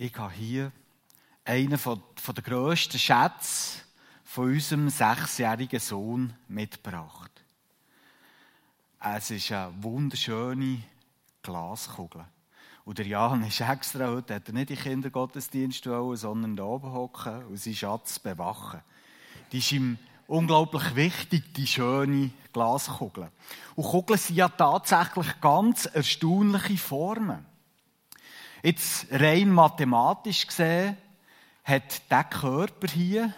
Ich habe hier einen von, von der grössten Schätze von unserem sechsjährigen Sohn mitgebracht. Es ist eine wunderschöne Glaskugel. Und der Jan ist extra heute, hat er nicht in den Kindergottesdienst wollen, sondern da oben hocken und seinen Schatz bewachen. Die ist ihm unglaublich wichtig, die schöne Glaskugel. Und Kugeln sind ja tatsächlich ganz erstaunliche Formen. Jetzt rein mathematisch gesehen hat der Körper hier,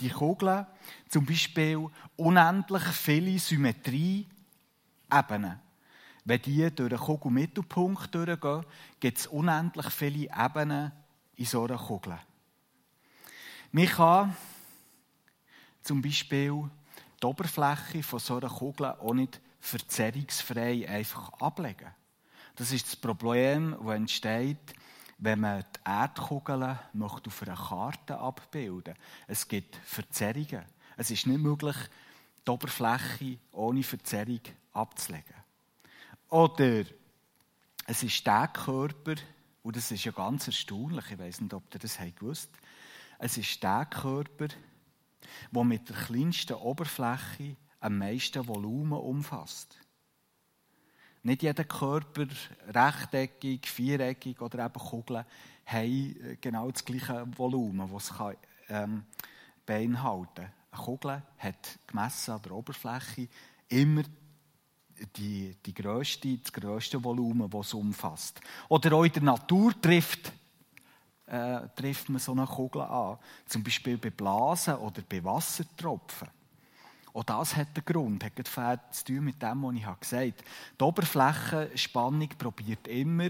die Kugel, zum Beispiel unendlich viele Symmetrie-Ebenen. Wenn die durch den Kugelmittelpunkt durchgehen, gibt es unendlich viele Ebenen in so einer Kugel. Man kann zum Beispiel die Oberfläche von so einer Kugel auch nicht verzerrungsfrei einfach ablegen. Das ist das Problem, das entsteht, wenn man die Erdkugeln möchte auf einer Karte abbilden Es gibt Verzerrungen. Es ist nicht möglich, die Oberfläche ohne Verzerrung abzulegen. Oder es ist der Körper, und das ist ja ganz erstaunlich, ich weiß nicht, ob ihr das gewusst es ist der Körper, der mit der kleinsten Oberfläche am meisten Volumen umfasst. Nicht jeder Körper, rechteckig, viereckig oder eben Kugeln, hat äh, genau das gleiche Volumen, das es ähm, beinhalten kann. Eine Kugel hat gemessen an der Oberfläche immer die, die grösste, das grösste Volumen, das es umfasst. Oder auch in der Natur trifft, äh, trifft man so eine Kugel an. Zum Beispiel bei Blasen oder bei Wassertropfen. Auch das hat einen Grund, hat zu tun mit dem, was ich gesagt habe. Die Oberflächenspannung probiert immer,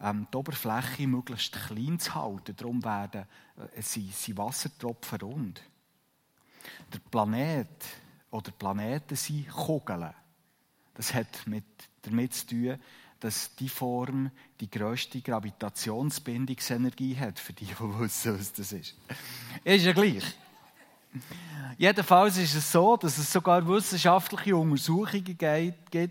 ähm, die Oberfläche möglichst klein zu halten. Darum werden äh, sie, sie Wassertropfen rund. Der Planet oder Planeten sind Kugeln. Das hat mit, damit zu tun, dass die Form die grösste Gravitationsbindungsenergie hat, für die, die wissen, was das ist. Ist ja gleich. Jedenfalls ist es so, dass es sogar wissenschaftliche Untersuchungen gibt, die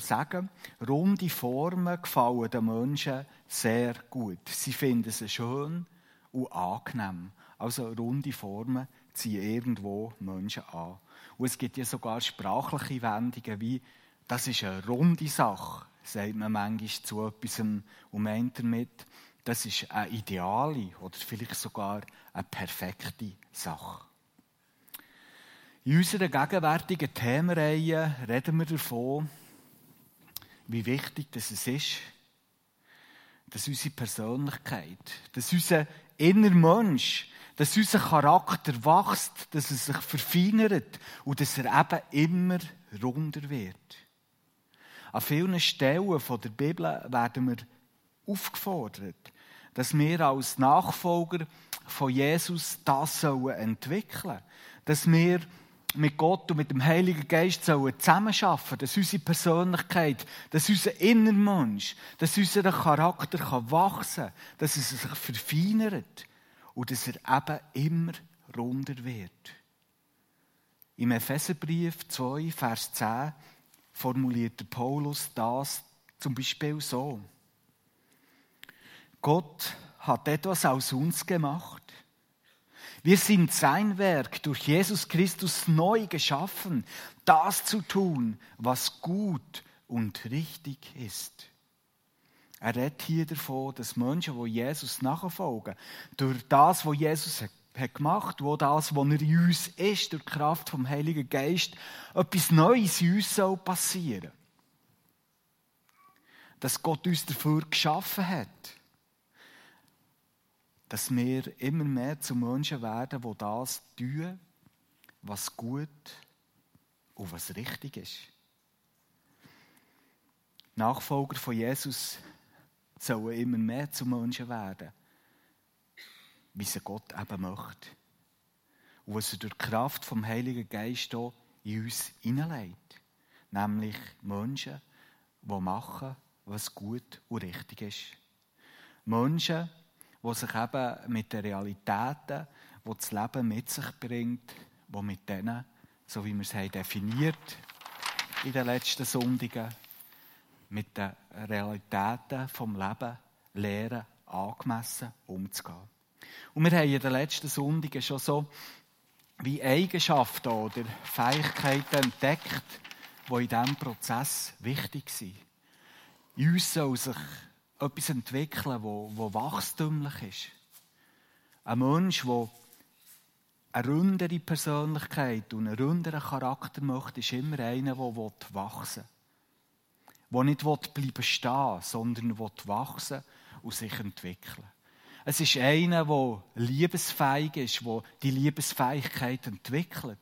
sagen, runde Formen gefallen den Menschen sehr gut. Sie finden sie schön und angenehm. Also runde Formen ziehen irgendwo Menschen an. Und es gibt ja sogar sprachliche Wendungen wie, das ist eine runde Sache, sagt man manchmal zu etwas und meint damit, das ist eine ideale oder vielleicht sogar eine perfekte Sache. In unserer gegenwärtigen Themenreihe reden wir davon, wie wichtig das es ist, dass unsere Persönlichkeit, dass unser innerer Mensch, dass unser Charakter wächst, dass er sich verfeinert und dass er eben immer runder wird. An vielen Stellen der Bibel werden wir aufgefordert, dass wir als Nachfolger von Jesus das entwickeln sollen. Dass wir mit Gott und mit dem Heiligen Geist zusammenarbeiten sollen, dass unsere Persönlichkeit, dass unser Innermensch, dass unser Charakter wachsen kann, dass er sich verfeinert und dass er eben immer runder wird. Im Epheserbrief 2, Vers 10 formuliert Paulus das zum Beispiel so. Gott hat etwas aus uns gemacht, wir sind sein Werk durch Jesus Christus neu geschaffen, das zu tun, was gut und richtig ist. Er redet hier davon, dass Menschen, die Jesus nachfolgen, durch das, was Jesus hat gemacht, wo das, was er in uns ist, durch die Kraft vom Heiligen Geist, etwas Neues in uns soll passieren. Dass Gott uns dafür geschaffen hat dass wir immer mehr zu Menschen werden, die das tun, was gut und was richtig ist. Nachfolger von Jesus sollen immer mehr zu Menschen werden, wie sie Gott eben möchte. Und was er durch die Kraft vom Heiligen Geist hier in uns hineinlegt. Nämlich Menschen, die machen, was gut und richtig ist. Menschen, wo sich eben mit den Realitäten, die das Leben mit sich bringt, wo mit denen, so wie wir es haben definiert in den letzten Sonntagen, mit den Realitäten vom Leben lernen angemessen umzugehen. Und wir haben in den letzten Sonntagen schon so wie Eigenschaften oder Fähigkeiten entdeckt, die in diesem Prozess wichtig sind. In uns soll sich etwas entwickeln, wo, wo wachstümlich ist. Ein Mensch, der eine rundere Persönlichkeit und einen runderen Charakter möchte, ist immer einer, der wachsen will. Der nicht bleiben stehen sondern wachsen und sich entwickeln Es ist einer, der liebesfähig ist, der die Liebesfähigkeit entwickelt,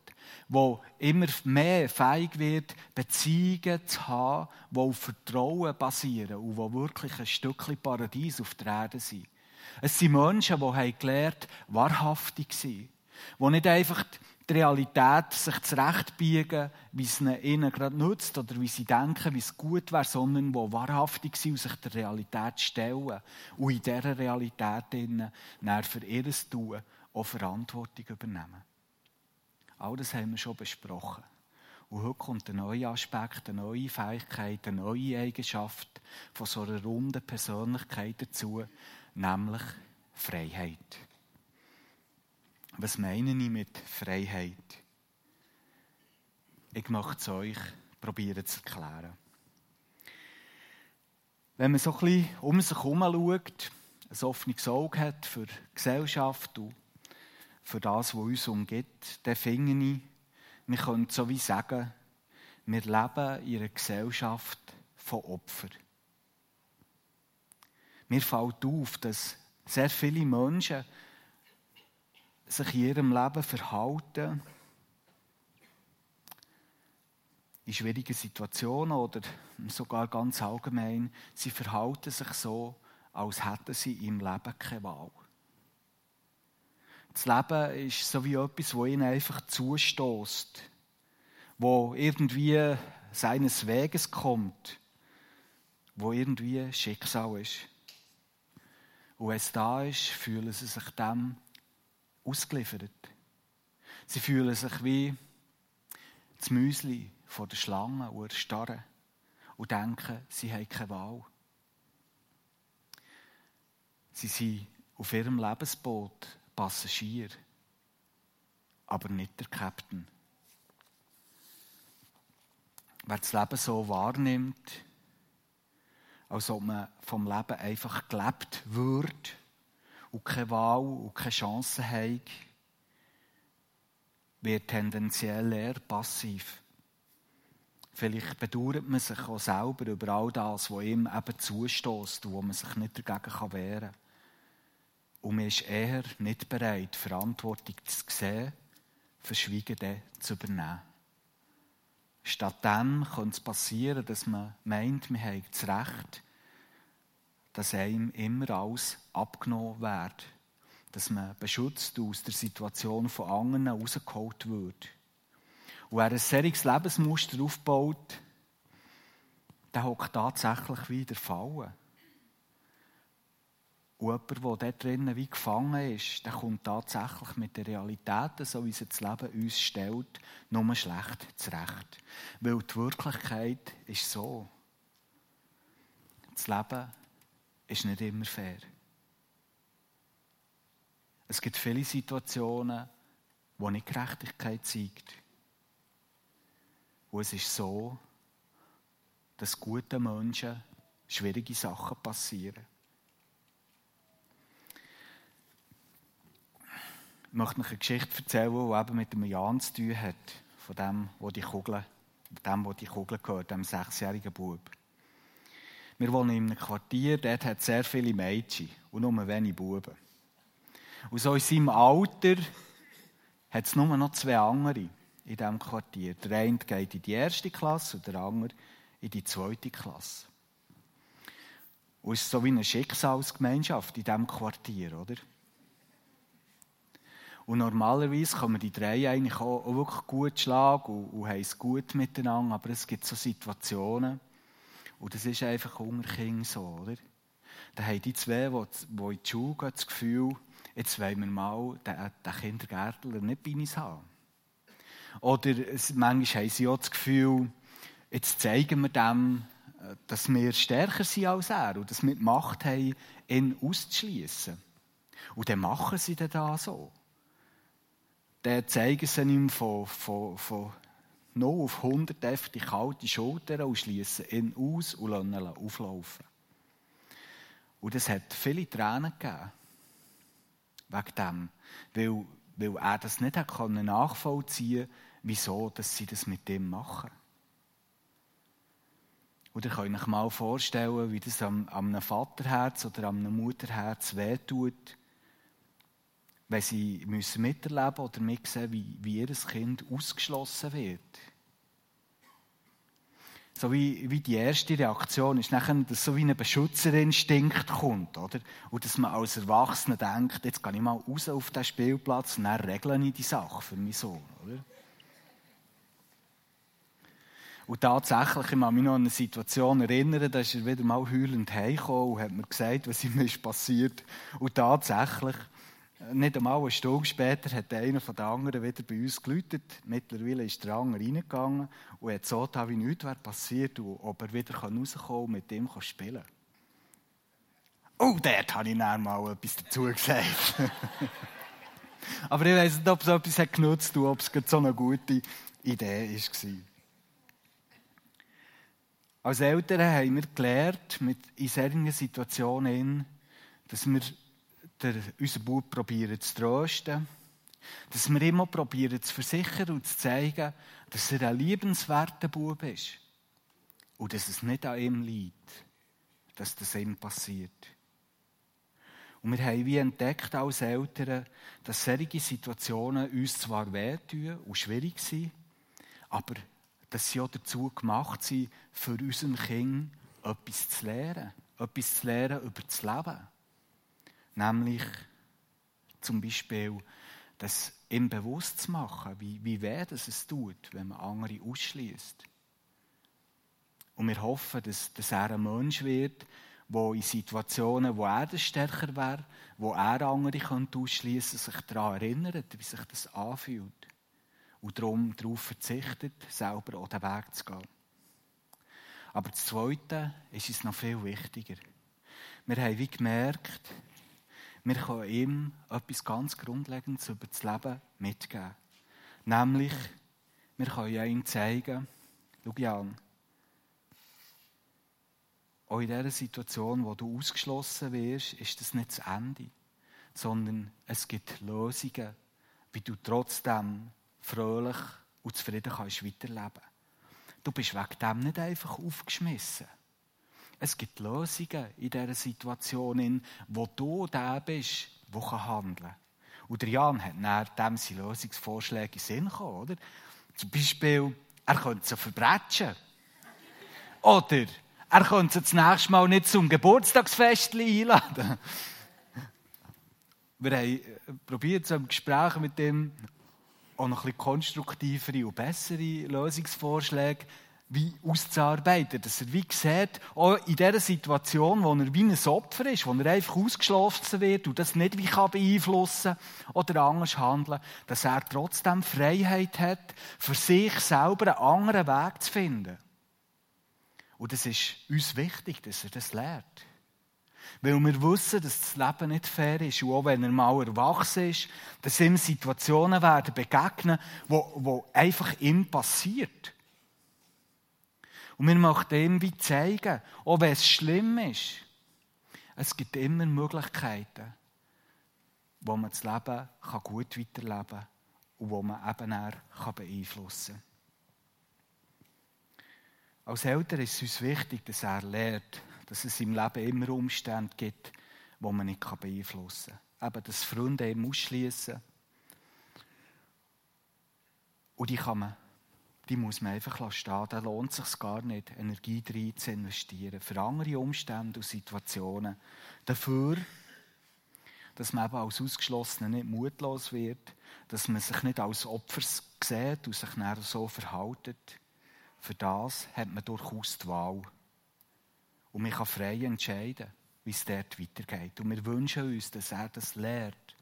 der immer mehr fähig wird, Beziehungen zu haben, die auf Vertrauen basieren und die wirklich ein Stückchen Paradies auf der Erde sind. Es sind Menschen, die gelernt haben, wahrhaftig zu sein wo nicht einfach die Realität sich zurechtbiegen, wie es ihnen gerade nutzt oder wie sie denken, wie es gut wäre, sondern wo wahrhaftig sind und sich der Realität stellen und in dieser Realität innen für ihr Tun auch Verantwortung übernehmen. All das haben wir schon besprochen. Und heute kommt ein neuer Aspekt, eine neue Fähigkeit, eine neue Eigenschaft von so einer runden Persönlichkeit dazu, nämlich Freiheit. Was meine ich mit Freiheit? Ich möchte es euch probieren zu erklären. Wenn man so ein bisschen um sich herum schaut, ein offenes Auge hat für Gesellschaft und für das, was uns umgibt, dann finde ich, wir können so wie sagen, wir leben in einer Gesellschaft von Opfern. Mir fällt auf, dass sehr viele Menschen sich in ihrem Leben verhalten, in schwierigen Situationen oder sogar ganz allgemein, sie verhalten sich so, als hätten sie im Leben keine Wahl. Das Leben ist so wie etwas, wo ihnen einfach zustoßt, wo irgendwie seines Weges kommt, wo irgendwie Schicksal ist. Und wenn es da ist, fühlen sie sich dem ausgeliefert. Sie fühlen sich wie das Müsli vor der Schlange und erstarren und denken, sie haben keine Wahl. Sie sind auf ihrem Lebensboot Passagier, aber nicht der Captain. Wer das Leben so wahrnimmt, als ob man vom Leben einfach gelebt würde, und keine Wahl und keine Chance haben, wird tendenziell eher passiv. Vielleicht bedauert man sich auch selber über all das, was ihm eben zustößt und wo man sich nicht dagegen wehren kann. Und man ist eher nicht bereit, Verantwortung zu sehen, Verschwiegen zu übernehmen. Stattdem könnte es passieren, dass man meint, man habe das Recht, dass einem immer alles abgenommen wird. Dass man beschützt aus der Situation von anderen rausgeholt wird. Und wer ein solches Lebensmuster aufbaut, der hockt tatsächlich wieder fallen. Und jemand, der dort drinnen wie gefangen ist, der kommt tatsächlich mit den Realitäten, so wie sie das Leben uns stellt, nur schlecht zurecht. Weil die Wirklichkeit ist so. Das Leben ist nicht immer fair. Es gibt viele Situationen, wo nicht Gerechtigkeit zeigt. Wo es ist so, dass guten Menschen schwierige Sachen passieren. Ich möchte euch eine Geschichte erzählen, die eben mit dem Jan zu tun hat, von dem, wo die Kugel, dem, wo die Kugel gehört, dem sechsjährigen Bub. Wir wohnen in einem Quartier, dort hat sehr viele Mädchen und nur wenige Buben. Und so in seinem Alter hat es nur noch zwei andere in diesem Quartier. Der eine geht in die erste Klasse und der andere in die zweite Klasse. Und es ist so wie eine Schicksalsgemeinschaft in diesem Quartier, oder? Und normalerweise kommen die drei eigentlich auch, wirklich gut schlagen und, und haben es gut miteinander, aber es gibt so Situationen, und das ist einfach unter Kindern so, oder? Da haben die zwei, die, die in die Schule gehen, das Gefühl, jetzt wollen wir mal den, den Kindergärtler nicht bei uns haben. Oder es, manchmal haben sie auch das Gefühl, jetzt zeigen wir dem, dass wir stärker sind als er und dass wir die Macht haben, ihn auszuschließen. Und dann machen sie dann da so. Dann zeigen sie ihm von, von, von 0 auf 100 einfach die kalte Schultern und schließen ihn aus und lassen ihn auflaufen. Und es hat viele Tränen gegeben. Wegen dem. Weil, weil er das nicht nachvollziehen konnte, wieso dass sie das mit dem machen. Und ihr könnt euch mal vorstellen, wie das am, am Vaterherz oder am Mutterherz wehtut, wenn sie müssen miterleben oder mitsehen, wie, wie ihr Kind ausgeschlossen wird. So wie, wie die erste Reaktion ist nachher, dass so wie ein Beschützerinstinkt kommt, oder? Und dass man als Erwachsener denkt, jetzt gehe ich mal raus auf den Spielplatz und dann regle ich die Sache für meinen Sohn, oder? Und tatsächlich, ich kann mich noch an eine Situation erinnern, da ist er wieder mal heulend heimgekommen und hat mir gesagt, was ihm ist passiert. Und tatsächlich, nicht einmal eine Stunde später hat einer von den anderen wieder bei uns geläutet. Mittlerweile ist der andere reingegangen und hat so getan, wie nichts wäre passiert und ob er wieder rauskommen und mit ihm spielen kann. Oh, dort habe ich dann mal etwas dazu gesagt. Aber ich weiß nicht, ob es etwas hat genutzt hat, ob es so eine gute Idee war. Als Eltern haben wir gelernt, mit in solchen Situationen, dass wir den, unseren Bub probieren zu trösten, dass wir immer probieren zu versichern und zu zeigen, dass er ein liebenswerter Bub ist und dass es nicht an ihm liegt, dass das ihm passiert. Und wir haben wie entdeckt als Eltern, dass solche Situationen uns zwar wehtun und schwierig sind, aber dass sie auch dazu gemacht sind, für unseren Kind etwas zu lernen. Etwas zu lernen über das Leben. Nämlich zum Beispiel, das ihm bewusst zu machen, wie, wie weh das es tut, wenn man andere ausschließt. Und wir hoffen, dass, dass er ein Mensch wird, der in Situationen, wo er das stärker wäre, wo er andere ausschließen könnte, sich daran erinnert, wie sich das anfühlt und darum darauf verzichtet, selber auch den Weg zu gehen. Aber das Zweite ist uns noch viel wichtiger. Wir haben wie gemerkt, wir können ihm etwas ganz Grundlegendes über das Leben mitgeben. Nämlich, wir können ihm zeigen, schau Jan, auch in dieser Situation, wo du ausgeschlossen wirst, ist das nicht das Ende, sondern es gibt Lösungen, wie du trotzdem fröhlich und zufrieden kannst weiterleben. Du bist wegen dem nicht einfach aufgeschmissen. Es gibt Lösungen in dieser Situation, wo du der bist, der handeln kann. Und der Jan hat nach dem seine Lösungsvorschläge in Sinn gekommen, oder? Zum Beispiel, er könnte sie verbrechen. Oder er könnte sie das nächste Mal nicht zum Geburtstagsfest einladen. Wir haben probiert, so im Gespräch mit ihm auch noch ein bisschen konstruktivere und bessere Lösungsvorschläge wie auszuarbeiten. Dass er wie sieht, auch in dieser Situation, wo er wie ein Opfer ist, wo er einfach ausgeschlossen wird und das nicht wie kann beeinflussen oder anders handeln, dass er trotzdem Freiheit hat, für sich selber einen anderen Weg zu finden. Und es ist uns wichtig, dass er das lernt. Weil wir wissen, dass das Leben nicht fair ist. Und auch wenn er mal erwachsen ist, dass ihm Situationen werden begegnen, wo, wo einfach ihm passiert. Und wir möchten ihm wie zeigen, auch wenn es schlimm ist, es gibt immer Möglichkeiten, wo man das Leben gut weiterleben kann und wo man eben auch beeinflussen kann. Als Eltern ist es uns wichtig, dass er lernt, dass es im Leben immer Umstände gibt, die man nicht beeinflussen kann. Eben, dass Freunde eben ausschließen. Und die kann man, die muss man einfach stehen. Da lohnt es sich gar nicht, Energie rein zu investieren. Für andere Umstände und Situationen. Dafür, dass man eben als Ausgeschlossener nicht mutlos wird, dass man sich nicht als Opfer sieht und sich dann so verhaltet. Für das hat man durchaus die Wahl. Und man kann frei entscheiden, wie es dort weitergeht. Und wir wünschen uns, dass er das lernt,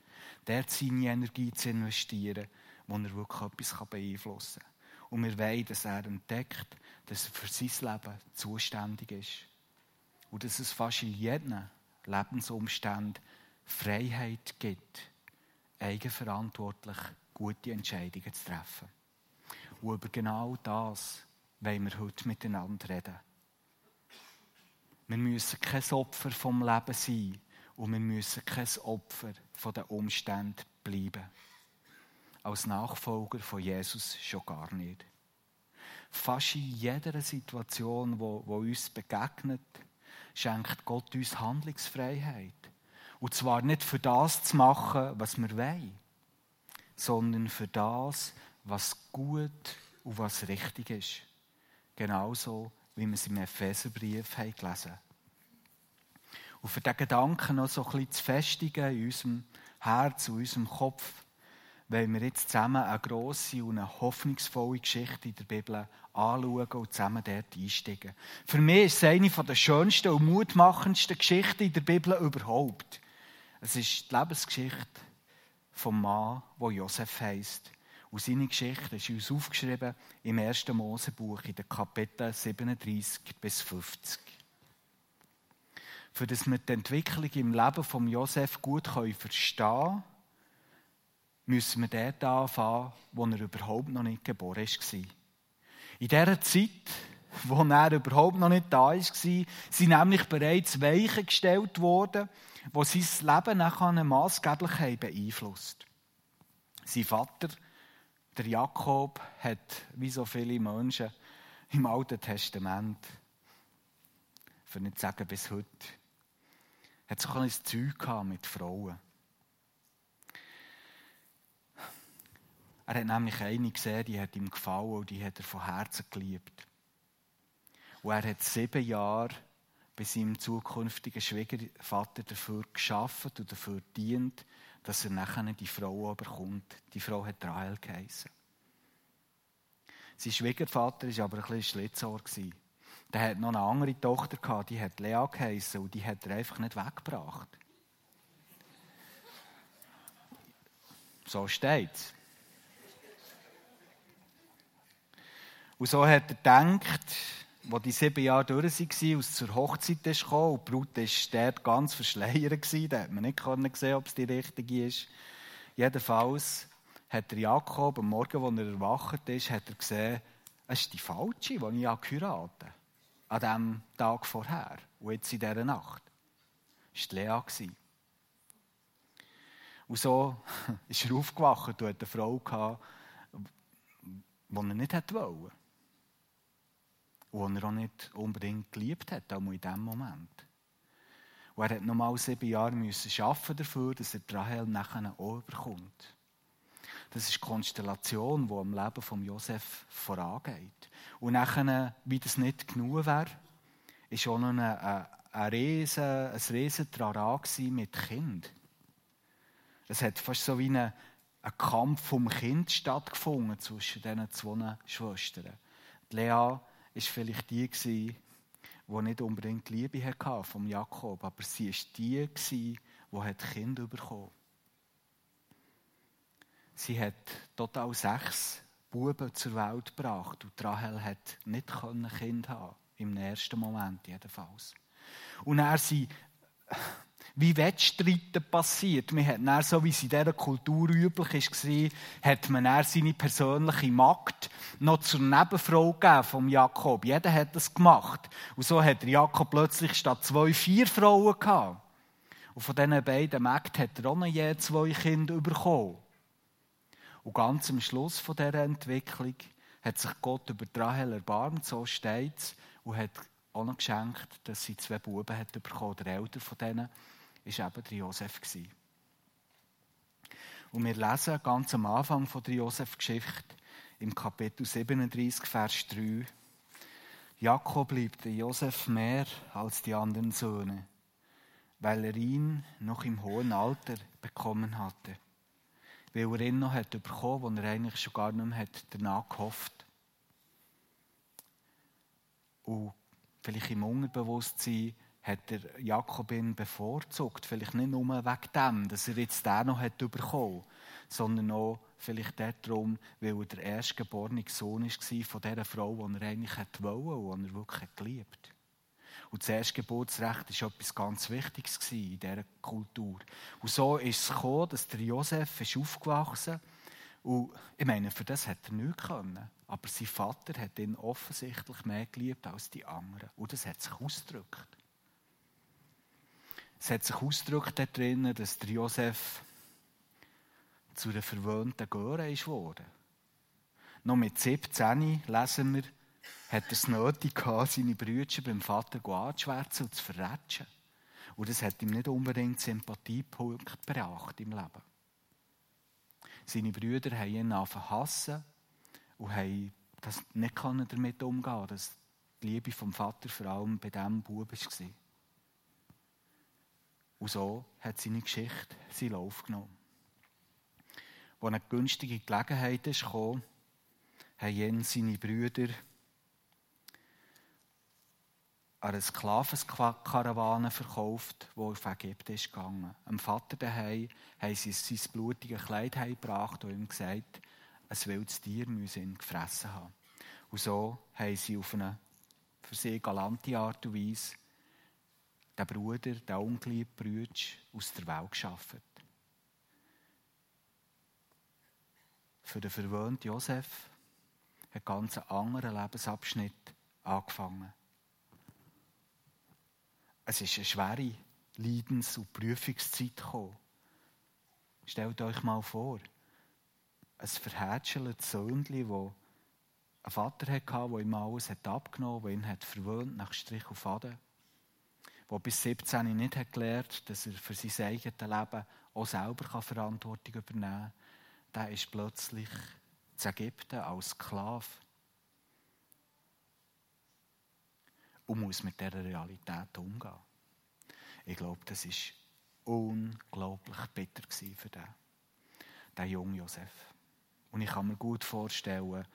dort seine Energie zu investieren, wo er wirklich etwas beeinflussen kann. Und wir wollen, dass er entdeckt, dass er für sein Leben zuständig ist. Und dass es fast in jedem Lebensumstand Freiheit gibt, eigenverantwortlich gute Entscheidungen zu treffen. Und über genau das wollen wir heute miteinander reden. Wir müssen kein Opfer vom Leben sein und wir müssen kein Opfer von den Umständen bleiben. Als Nachfolger von Jesus schon gar nicht. Fast in jeder Situation, wo uns begegnet, schenkt Gott uns Handlungsfreiheit. Und zwar nicht für das zu machen, was wir wollen, sondern für das, was gut und was richtig ist. Genauso, wie wir es im Epheserbrief haben gelesen Und für diesen Gedanken noch so ein bisschen zu festigen in unserem Herz und unserem Kopf, wollen wir jetzt zusammen eine grosse und eine hoffnungsvolle Geschichte in der Bibel anschauen und zusammen dort einsteigen. Für mich ist es eine der schönsten und mutmachendsten Geschichten in der Bibel überhaupt. Es ist die Lebensgeschichte vom Mann, der Josef heisst. Und seine Geschichte ist uns aufgeschrieben im 1. Mosebuch in den Kapiteln 37 bis 50. Für das wir die Entwicklung im Leben von Josef gut verstehen können, müssen wir dort anfangen, wo er überhaupt noch nicht geboren war. In dieser Zeit, wo er überhaupt noch nicht da war, sind nämlich bereits Weichen gestellt worden, die sein Leben nachher maßgeblich beeinflusst. Sein Vater, der Jakob, hat, wie so viele Menschen im Alten Testament, für nicht zu sagen bis heute, hat so ein Zeug mit Frauen. Er hat nämlich eine gesehen, die hat ihm gefallen und die hat er von Herzen geliebt. Und er hat sieben Jahre bei seinem zukünftigen Schwiegervater dafür geschafft und dafür dient, dass er nachher die Frau bekommt. Die Frau hat Rahel geheißen. Sein Schwiegervater war aber ein bisschen Schlitzohr. Der hat noch eine andere Tochter gehabt, die hat Lea geheißen und die hat er einfach nicht weggebracht. So steht's. Und so hat er gedacht, als die sieben Jahre durch waren, es zur Hochzeit kam, und die Brut war dort ganz verschleiert, da hat man nicht sehen, ob es die richtige ist. Jedenfalls hat der Jakob am Morgen, als er erwacht ist, hat er gesehen, es ist die falsche, die ich geheiratet habe. An dem Tag vorher und jetzt in dieser Nacht. Das war Lea. Und so ist er aufgewacht und hatte eine Frau, die er nicht wollte und er auch nicht unbedingt geliebt hat, auch in diesem Moment. Und er hat nochmal sieben Jahre müssen arbeiten dafür, dass er Rahel nachher auch überkommt. Das ist die Konstellation, die am Leben von Josef vorangeht. Und nachher, wie das nicht genug wäre, war auch noch ein riesen, ein riesen Trara mit Kind. Es hat fast so wie ein, ein Kampf um Kind stattgefunden zwischen diesen zwei Schwestern. Die Lea ist vielleicht die die nicht unbedingt Liebe hatte vom Jakob, aber sie war die die Kinder bekommen Sie hat total sechs Buben zur Welt gebracht und Rahel hat nicht Kind haben im ersten Moment jedenfalls. Und er sie wie Wettstreiten passiert. Man hat dann, so wie es in dieser Kultur üblich war, hat man dann seine persönliche Magd noch zur Nebenfrau gegeben vom Jakob. Jeder hat das gemacht. Und so hat Jakob plötzlich statt zwei, vier Frauen gehabt. Und von diesen beiden Mägden hat er auch noch je zwei Kinder bekommen. Und ganz am Schluss von dieser Entwicklung hat sich Gott über Rahel erbarmt, so steht es, und hat auch noch geschenkt, dass sie zwei Buben hat bekommen. Der älter von denen war eben der Josef. Und wir lesen ganz am Anfang von der Josef-Geschichte im Kapitel 37, Vers 3. Jakob liebte Josef mehr als die anderen Söhne, weil er ihn noch im hohen Alter bekommen hatte. Weil er ihn noch hat bekommen, wo er eigentlich schon gar nicht mehr danach gehofft. Und vielleicht im Unterbewusstsein hat er Jakobin bevorzugt. Vielleicht nicht nur wegen dem, dass er jetzt den noch hat bekommen sondern auch vielleicht darum, weil er der erstgeborene Sohn war von dieser Frau, die er eigentlich wollte und die er wirklich geliebt hat. Und das Erstgeburtsrecht war etwas ganz Wichtiges in dieser Kultur. Und so ist es gekommen, dass der Josef ist aufgewachsen und ich meine, für das hat er nichts können. Aber sein Vater hat ihn offensichtlich mehr geliebt als die anderen. Und das hat sich ausgedrückt. Es hat sich ausgedrückt darin, dass der Josef zu der verwöhnten Göre ist geworden. Noch mit 17 lesen wir, hat er es nötig gehabt, seine Brüder beim Vater anzuschwärzen und zu verrätschen. Und das hat ihm nicht unbedingt Sympathiepunkt gebracht im Leben. Seine Brüder haben ihn angefangen hassen und haben das nicht damit umgehen dass die Liebe vom Vater vor allem bei diesem Bub war. Und so hat seine Geschichte seinen Lauf genommen. Als eine günstige Gelegenheit gekommen, haben ihn seine Brüder eine Sklavenkarawane verkauft, die auf Ägypten ist gegangen. Am Vater daheim haben sie sein blutiges Kleid gebracht und ihm gesagt, ein wildes Tier müsse ihn gefressen haben. Und so haben sie auf eine für sie galante Art und Weise den Bruder, den ungeliebten Bruder, aus der Welt geschaffen. Für den verwöhnten Josef hat ein ganz anderer Lebensabschnitt angefangen. Es ist eine schwere Leidens- und Prüfungszeit gekommen. Stellt euch mal vor, ein verhätscheltes Söhnchen, das einen Vater hatte, der ihm alles abgenommen hat, der ihn hat verwöhnt nach Strich und Faden, der bis 17 nicht hat gelernt dass er für sein eigenes Leben auch selber Verantwortung übernehmen kann, der ist plötzlich zu Ägypten als Sklave und muss mit dieser Realität umgehen. Ich glaube, das war unglaublich bitter für den, den jungen Josef. Und ich kann mir gut vorstellen,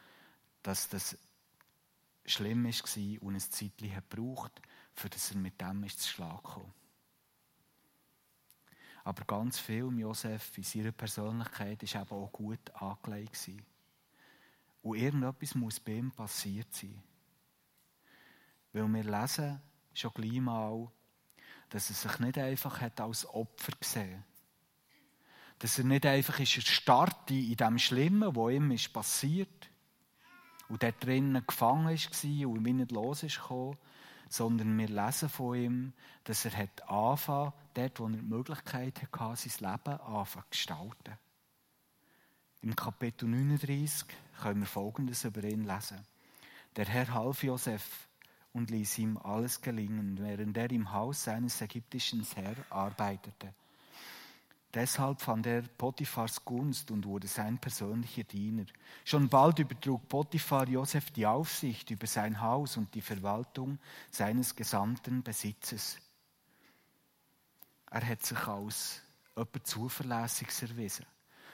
dass das schlimm war und ein Zeitchen braucht, für das er mit dem ist zu Schlag kam. Aber ganz viel im Josef in seiner Persönlichkeit war eben auch gut angelegt. Und irgendetwas muss bei ihm passiert sein. Weil wir lesen schon gleich mal, dass er sich nicht einfach hat als Opfer gesehen Dass er nicht einfach ist erstarrt in dem Schlimmen, was ihm ist passiert und dort drinnen gefangen war und ihm nicht los ist gekommen, sondern wir lesen von ihm, dass er hat angefangen, dort, wo er die Möglichkeit hatte, sein Leben anfangen zu gestalten. Im Kapitel 39 können wir Folgendes über ihn lesen. Der Herr half Josef und ließ ihm alles gelingen, während er im Haus seines ägyptischen Herrn arbeitete. Deshalb fand er Potiphars Gunst und wurde sein persönlicher Diener. Schon bald übertrug Potiphar Josef die Aufsicht über sein Haus und die Verwaltung seines gesamten Besitzes. Er hat sich als jemand Zuverlässiges erwiesen.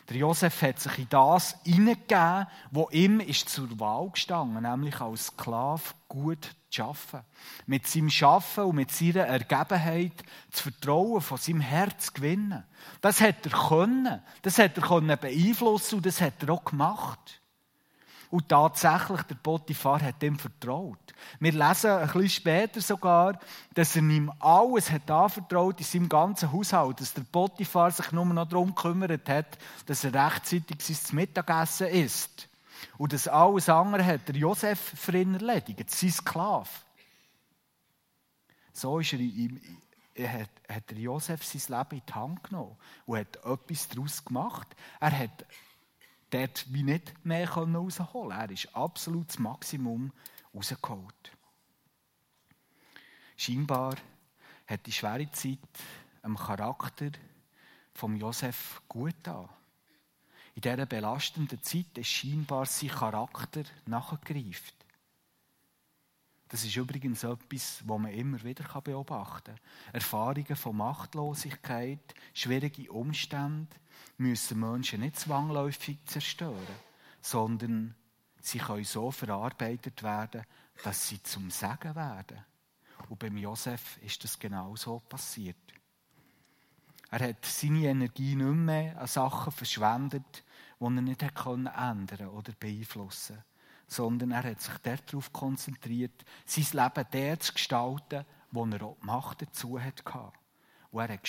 Der Josef hat sich in das hineingegeben, wo ihm ist zur Wahl gestanden, nämlich als Sklave gut zu arbeiten. Mit seinem Schaffen und mit seiner Ergebenheit das Vertrauen von seinem Herz gewinnen. Das hat er können. Das hat er können beeinflussen und das hat er auch gemacht. Und tatsächlich, der Potiphar hat ihm vertraut. Wir lesen ein bisschen später sogar, dass er ihm alles hat anvertraut in seinem ganzen Haushalt, dass der Potiphar sich nur noch darum gekümmert hat, dass er rechtzeitig sein Mittagessen isst. Und das alles andere hat der Josef für ihn erledigt, sein Sklave. So ist er, ihm, hat, hat der Josef sein Leben in die Hand genommen und hat etwas daraus gemacht. Er hat dort wie nicht mehr rausholen Er ist absolut das Maximum rausgeholt. Scheinbar hat die schwere Zeit am Charakter von Josef gut an. In dieser belastenden Zeit ist scheinbar sein Charakter nachgegriffen. Das ist übrigens etwas, was man immer wieder beobachten kann. Erfahrungen von Machtlosigkeit, schwierige Umstände müssen Menschen nicht zwangläufig zerstören, sondern sie können so verarbeitet werden, dass sie zum Segen werden. Und beim Josef ist das genau so passiert. Er hat seine Energie nicht mehr an Sachen verschwendet, die er nicht ändern oder beeinflussen sondern er hat sich darauf konzentriert, sein Leben der zu gestalten, wo er auch die Macht dazu hatte. Wo er hat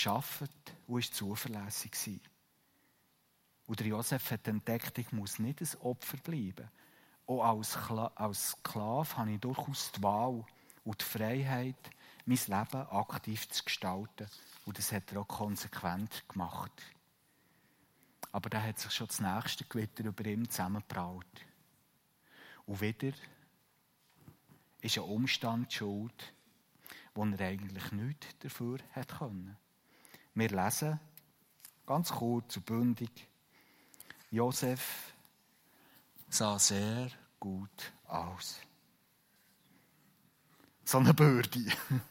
und ist zuverlässig war. Und Josef hat entdeckt, ich muss nicht ein Opfer bleiben. Auch als Sklave habe ich durchaus die Wahl und die Freiheit, mein Leben aktiv zu gestalten. Und das hat er auch konsequent gemacht. Aber da hat sich schon das nächste Gewitter über ihm zusammengebraut. Und wieder ist ein Umstand schuld, wo er eigentlich nichts dafür hätte können. Wir lesen ganz kurz und bündig, Josef sah sehr gut aus. So eine Bürde.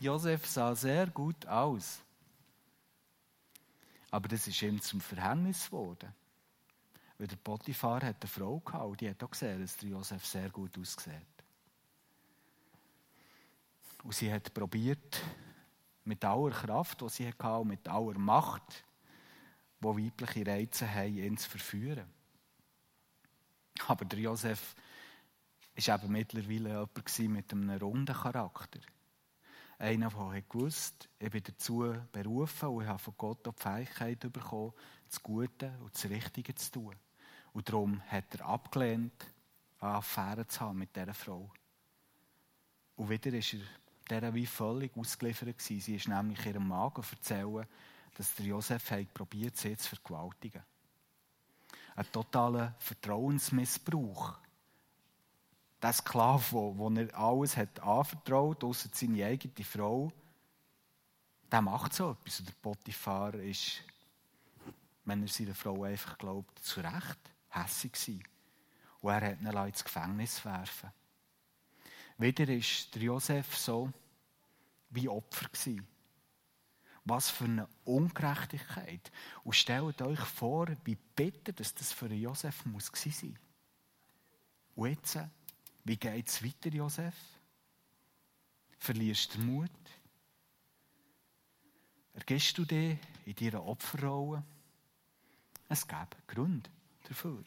Josef sah sehr gut aus. Aber das ist ihm zum Verhängnis geworden. Weil der Potiphar hat eine Frau gehabt und die hat auch gesehen, dass der Josef sehr gut aussieht. Und sie hat probiert, mit aller Kraft, die sie hatte, mit aller Macht, wo weibliche Reize haben, ihn zu verführen. Aber der Josef war eben mittlerweile jemand mit einem runden Charakter. Einer, der gewusst ich bin dazu berufen und ich habe von Gott auch die Fähigkeit bekommen, das Gute und das Richtige zu tun. Und darum hat er abgelehnt, eine Affäre zu haben mit dieser Frau. Und wieder ist er dieser wie völlig ausgeliefert. Sie ist nämlich ihrem Magen erzählen, dass der Josef probiert, sie zu vergewaltigen. Ein totaler Vertrauensmissbrauch. Der Sklave, wo, wo er alles hat anvertraut, außer seine eigene Frau, der macht so etwas. Und der Potiphar ist, wenn er seiner Frau einfach glaubt, zu Recht hässig gewesen. Und er hat ihn ins Gefängnis werfen. Wieder ist der Josef so wie Opfer gewesen. Was für eine Ungerechtigkeit. Und stellt euch vor, wie bitter dass das für Josef muss sein Und jetzt, wie geht es weiter, Josef? Verlierst du Mut? Ergehst du dich in deiner Opferrolle? Es gäbe Gründe dafür,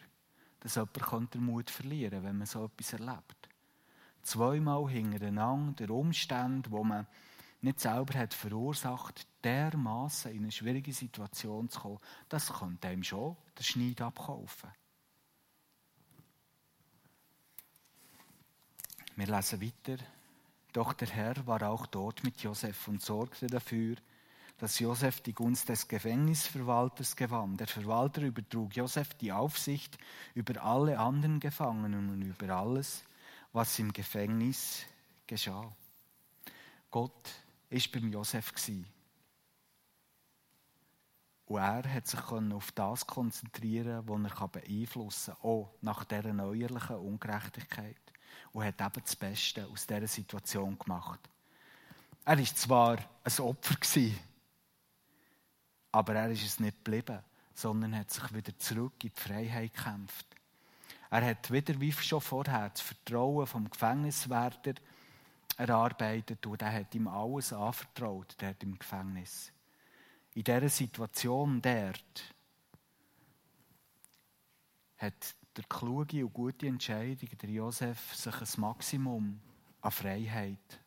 dass jemand den Mut verlieren könnte, wenn man so etwas erlebt. Zweimal hintereinander der Umstand, wo man nicht selber hat verursacht, dermaßen in eine schwierige Situation zu kommen, das könnte einem schon den Schneid abkaufen. Wir lesen weiter. Doch der Herr war auch dort mit Josef und sorgte dafür, dass Josef die Gunst des Gefängnisverwalters gewann. Der Verwalter übertrug Josef die Aufsicht über alle anderen Gefangenen und über alles, was im Gefängnis geschah. Gott ist beim Josef und er hat sich auf das konzentrieren, was er beeinflussen kann, auch nach dieser neuerlichen Ungerechtigkeit. Und hat eben das Beste aus dieser Situation gemacht. Er war zwar ein Opfer aber er ist es nicht geblieben, sondern hat sich wieder zurück in die Freiheit gekämpft. Er hat wieder, wie schon vorher, das Vertrauen vom Gefängniswärter erarbeitet und er hat ihm alles anvertraut, der im Gefängnis. In dieser Situation dort hat der kluge und gute Entscheidung, der Josef, sich ein Maximum an Freiheit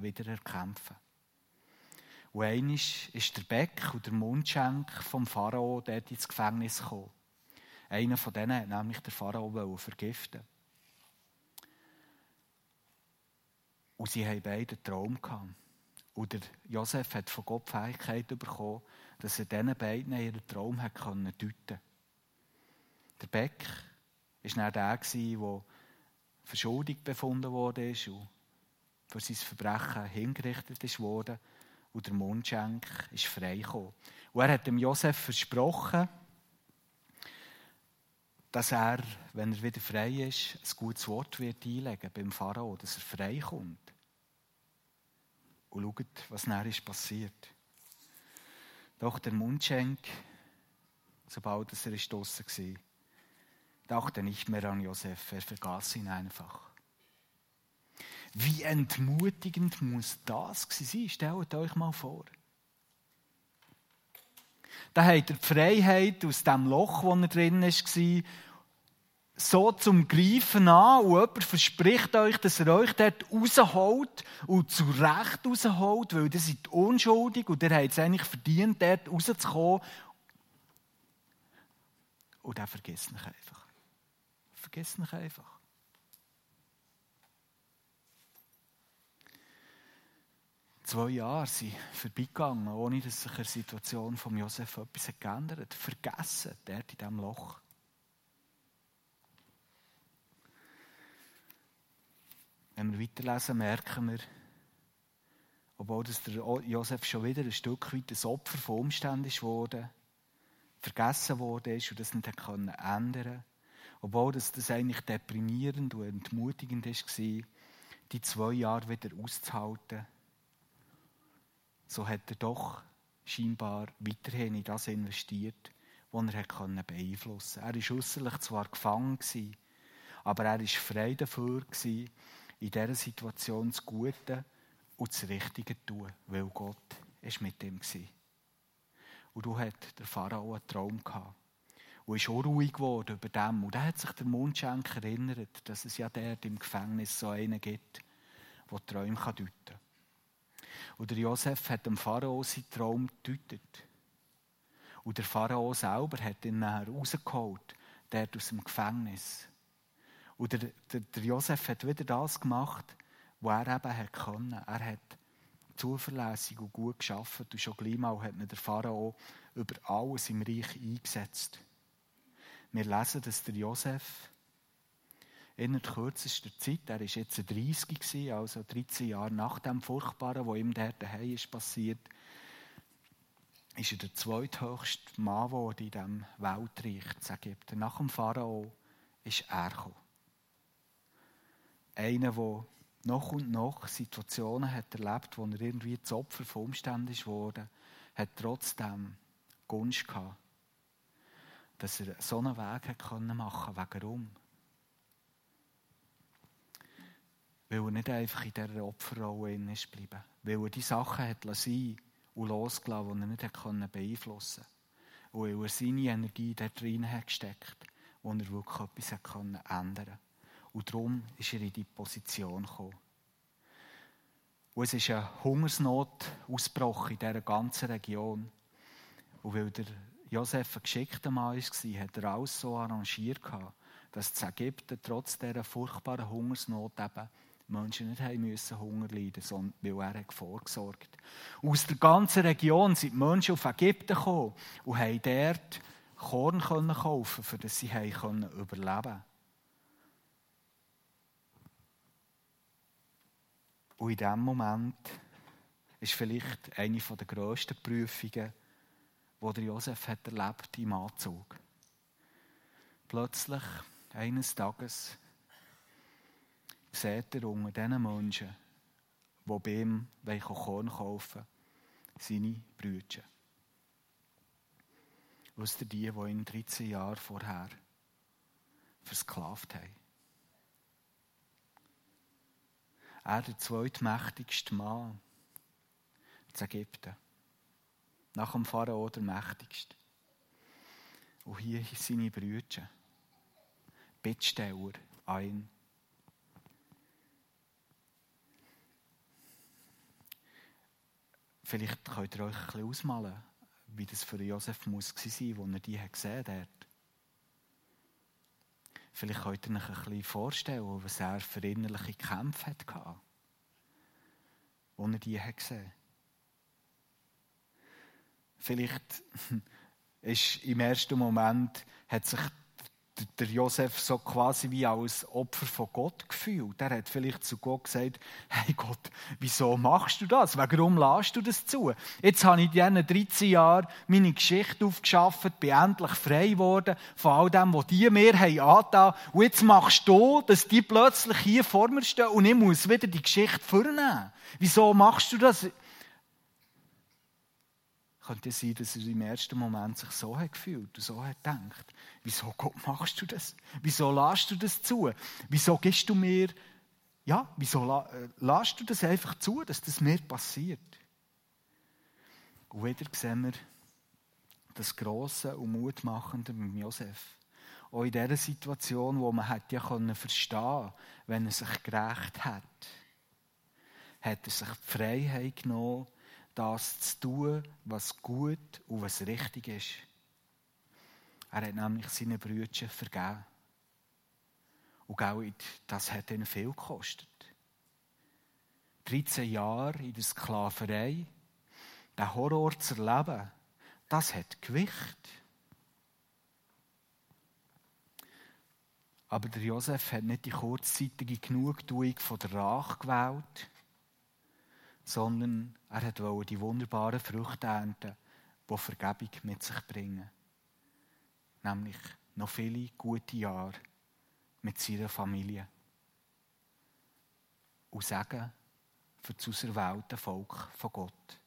wieder erkämpfen Und einmal ist der Beck und der Mundschenk vom Pharao dort ins Gefängnis gekommen. Einer von denen hat nämlich der Pharao vergiften. Und sie haben beide einen Traum. Und der Josef hat von Gott die Fähigkeit bekommen, dass er diesen beiden ihren Traum deuten Der Beck war dann der, der verschuldigt befunden wurde und für sein Verbrechen hingerichtet wurde. Und der Mundschenk ist frei gekommen. Und er hat dem Josef versprochen, dass er, wenn er wieder frei ist, ein gutes Wort wird einlegen beim Pharao, dass er frei kommt. Und schaut, was nachher ist passiert. Doch der Mundschenk, sobald er draussen war, dachte nicht mehr an Josef, er vergaß ihn einfach. Wie entmutigend muss das sein? Stellt euch mal vor. Da habt ihr die Freiheit aus dem Loch, wo er drin war, so zum Greifen an und jemand verspricht euch, dass er euch dort rausholt und zu Recht rausholt, weil ihr seid unschuldig und ihr habt es eigentlich verdient, dort rauszukommen. Und er vergisst mich einfach. Vergisst mich einfach. Zwei Jahre sind vorbeigegangen, ohne dass sich der Situation von Josef etwas geändert hat. Vergessen, dort in diesem Loch. Wenn wir weiterlesen, merken wir, obwohl das der Josef schon wieder ein Stück weit ein Opfer von Umständen worden, vergessen ist und das nicht ändern obwohl das, das eigentlich deprimierend und entmutigend war, die zwei Jahre wieder auszuhalten, so hat er doch scheinbar weiterhin in das investiert, was er beeinflussen konnte. Er war äußerlich zwar gefangen, aber er war frei dafür, in dieser Situation das Gute und das Richtige zu tun, weil Gott mit ihm war. Und du hat der Pharao einen Traum gehabt. Und ist unruhig geworden über dem. Und da hat sich der Mundschenk erinnert, dass es ja dort im Gefängnis so einen gibt, der Träume deuten kann. Und der Josef hat dem Pharao seinen Traum gedeutet. Und der Pharao selber hat ihn nachher rausgeholt, dort aus dem Gefängnis. Und der, der, der Josef hat wieder das gemacht, was er eben hat können. Er hat zuverlässig und gut geschafft und schon gleich mal hat der Pharao über alles im Reich eingesetzt. Wir lesen, dass der Josef in kürzester Zeit, er war jetzt 30, also 13 Jahre nach dem Furchtbaren, was ihm dort daheim ist passiert, ist er der zweithöchste Mann geworden in diesem Weltreich, Ägypten. Nach dem Pharao ist er gekommen. Einer, der noch und noch Situationen hat erlebt, wo er irgendwie zu Opfer von Umständen worden, hat trotzdem Gunst gehabt, dass er so einen Weg hat machen konnte. Warum? Weil er nicht einfach in dieser Opferrolle ist geblieben. Weil er die Sachen hat sein und losgelassen, die er nicht beeinflussen konnte. Und weil er seine Energie dort rein hat gesteckt, wo er wirklich etwas ändern konnte. Und darum ist er in die Position gekommen. Und es ist eine Hungersnot ausgebrochen in dieser ganzen Region. Und weil der Josef ein geschickter Mann war, hat er alles so arrangiert, dass das Ägypten trotz dieser furchtbaren Hungersnot eben Menschen nicht haben müssen Hunger leiden sondern weil er hat vorgesorgt Aus der ganzen Region sind die Menschen auf Ägypten gekommen und haben dort Korn kaufen für das sie überleben konnten. Und in diesem Moment ist vielleicht eine der grössten Prüfungen, die der Josef hat erlebt im Anzug. Plötzlich, eines Tages, sieht er unter diesen Menschen, die bei ihm Korn kaufen seine Brüder. Wisst ihr die, die ihn 13 Jahre vorher versklavt haben? Er der zweitmächtigste Mann zu Ägypten. Nach dem Pharao der mächtigste. Und hier seine Brüder. Bittsteller ihn. Vielleicht könnt ihr euch ein bisschen ausmalen, wie das für Josef muss sein, als er die gesehen hat. Vielleicht könnt ihr euch ein bisschen vorstellen, was er für innerliche Kämpfe hatte, als er die gesehen hat. Vielleicht ist im ersten Moment hat sich der Josef so quasi wie als Opfer von Gott gefühlt. Er hat vielleicht zu Gott gesagt, hey Gott, wieso machst du das? Warum lässt du das zu? Jetzt habe ich in diesen 13 Jahren meine Geschichte aufgeschafft, bin endlich frei geworden von all dem, was die mir haben angetan. Und jetzt machst du, dass die plötzlich hier vor mir stehen und ich muss wieder die Geschichte vornehmen. Wieso machst du das? Könnte es sein, dass er im ersten Moment sich so hat gefühlt und so hat gedacht. Wieso Gott machst du das? Wieso lässt du das zu? Wieso gibst du mir ja, wieso äh, lässt du das einfach zu, dass das mir passiert? Und wieder sehen wir das Grosse und Mutmachende mit Josef. Auch in dieser Situation, wo man hätte ja können wenn er sich gerecht hat, hat er sich die Freiheit genommen, das zu tun, was gut und was richtig ist. Er hat nämlich seine Brüder vergeben. Und das hat ihn viel gekostet. 13 Jahre in der Sklaverei, den Horror zu erleben, das hat Gewicht. Aber der Josef hat nicht die kurzzeitige Genugtuung von der Rache gewählt, sondern er hat die wunderbaren Früchte ernten, die Vergebung mit sich bringen. Nämlich noch viele gute Jahre mit seiner Familie. Und sagen für das auserwählte Volk von Gott.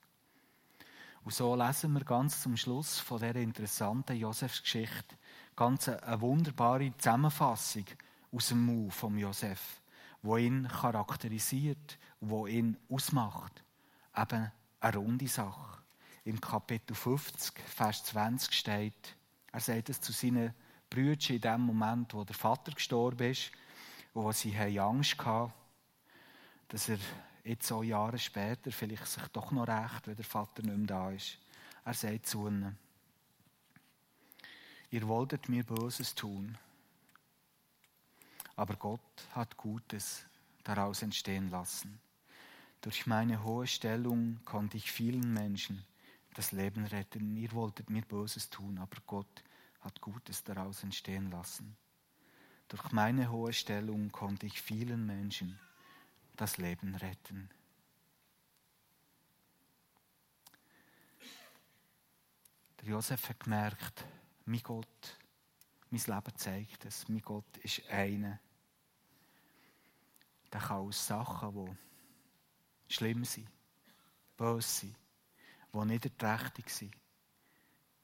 Und so lesen wir ganz zum Schluss von dieser interessanten Josefsgeschichte ganz eine wunderbare Zusammenfassung aus dem Mund von Josef, wo ihn charakterisiert, wo ihn ausmacht. Eben eine runde Sache. Im Kapitel 50, Vers 20 steht, er sagt es zu seinen Brüdern in dem Moment, wo der Vater gestorben ist wo sie Angst hatten, dass er jetzt so Jahre später vielleicht sich doch noch recht, wenn der Vater nicht mehr da ist. Er sagt zu ihnen, ihr wolltet mir Böses tun, aber Gott hat Gutes daraus entstehen lassen. Durch meine hohe Stellung konnte ich vielen Menschen das Leben retten. Ihr wolltet mir Böses tun, aber Gott hat Gutes daraus entstehen lassen. Durch meine hohe Stellung konnte ich vielen Menschen das Leben retten. Der Josef hat gemerkt, mein Gott, mein Leben zeigt es, mein Gott ist einer. Der kann aus Sachen, die schlimm sind, böse sind, die nicht erträchtig sind,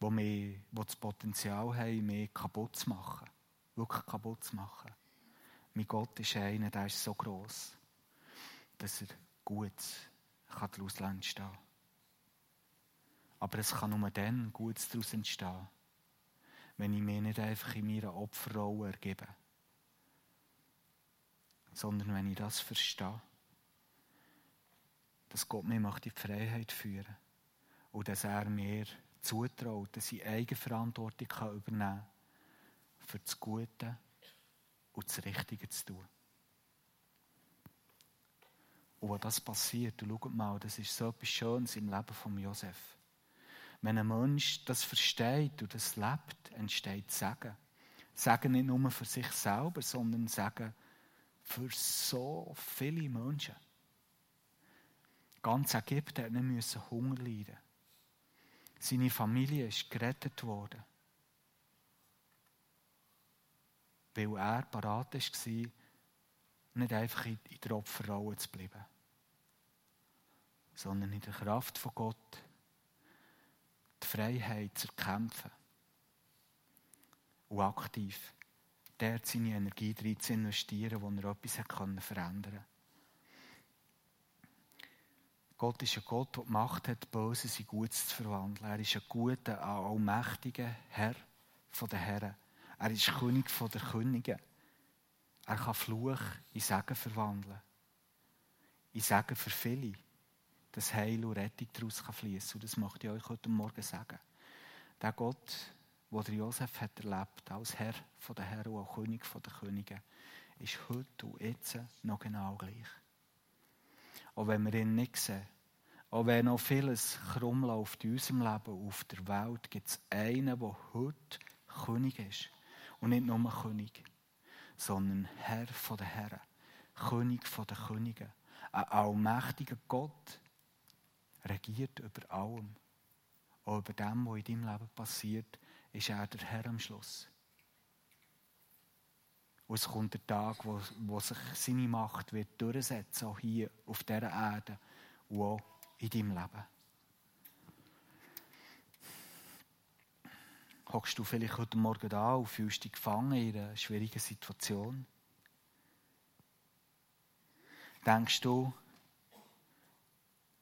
die, mehr, die das Potenzial haben, mehr kaputt zu machen, wirklich kaputt zu machen. Mein Gott ist einer, der ist so groß dass er Gutes daraus entstehen kann. Aber es kann nur dann Gutes daraus entstehen, wenn ich mich nicht einfach in meiner Opferrolle ergebe, sondern wenn ich das verstehe, dass Gott mich in die Freiheit führen und dass er mir zutraut, dass ich Eigenverantwortung übernehmen kann, für das Gute und das Richtige zu tun. Und was das passiert, und schaut mal, das ist so etwas Schönes im Leben von Josef. Wenn ein Mensch das versteht und das lebt, entsteht Segen. Segen nicht nur für sich selber, sondern Segen für so viele Menschen. Ganz Ägypten hat nicht Hunger leiden. Seine Familie ist gerettet worden. Weil er parat war, nicht einfach in der Opferrolle zu bleiben sondern in der Kraft von Gott die Freiheit zu erkämpfen und aktiv dort seine Energie drin zu investieren, wo er etwas hat verändern konnte. Gott ist ein Gott, der die Macht hat, Böses in Gutes zu verwandeln. Er ist ein guter, allmächtiger Herr von den Herren. Er ist König von der Könige. Er kann Fluch in Segen verwandeln. In Segen für viele dass Heil und Rettung daraus fließen kann. Und das möchte ich euch heute Morgen sagen. Der Gott, den Josef hat erlebt als Herr der Herren und König der Könige, ist heute und jetzt noch genau gleich. Auch wenn wir ihn nicht sehen, auch wenn noch vieles krumm läuft in unserem Leben auf der Welt, gibt es einen, der heute König ist. Und nicht nur König, sondern Herr der Herren, König der Könige. Ein allmächtiger Gott, regiert über allem. Auch über dem, was in deinem Leben passiert, ist er der Herr am Schluss. Und es kommt der Tag, wo, wo sich seine Macht wird durchsetzen, auch hier auf dieser Erde und auch in deinem Leben. Hockst du vielleicht heute Morgen da und fühlst dich gefangen in einer schwierigen Situation? Denkst du,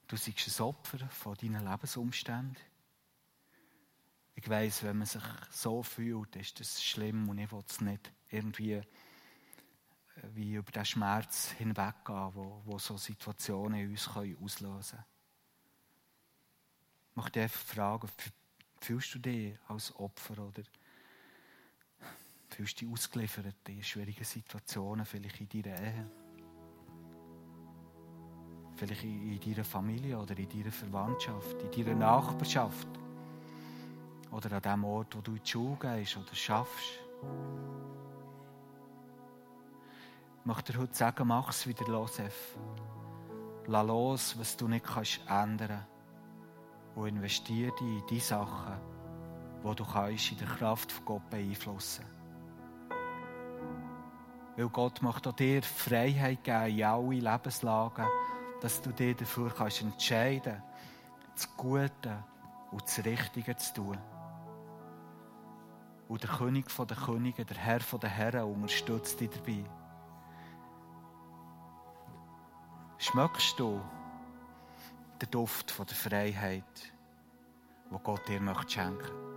du seist ein Opfer von deinen Lebensumständen? Ich weiss, wenn man sich so fühlt, ist das schlimm und ich will es nicht irgendwie äh, wie über den Schmerz hinweggehen, wo, wo so Situationen in uns auslösen können. Ich möchte einfach fragen, fühlst du dich als Opfer oder fühlst du dich ausgeliefert in schwierigen Situationen, vielleicht in deiner Ehe? Vielleicht in deiner Familie oder in deiner Verwandtschaft, in deiner Nachbarschaft? Oder an dem Ort, wo du in die Schule gehst oder schaffst. Ich möchte dir heute sagen, mach es wieder, Josef. Lass los, was du nicht kannst ändern und investiere in die Sachen, die du kannst in der Kraft von Gott beeinflussen Weil Gott möchte dir Freiheit geben in alle Lebenslagen, dass du dir dafür kannst entscheiden kannst, das Gute und das Richtige zu tun. Und der König der Könige, der Herr der Herren, unterstützt dich dabei. Schmeckst du den Duft der Freiheit, wo Gott dir schenken möchte?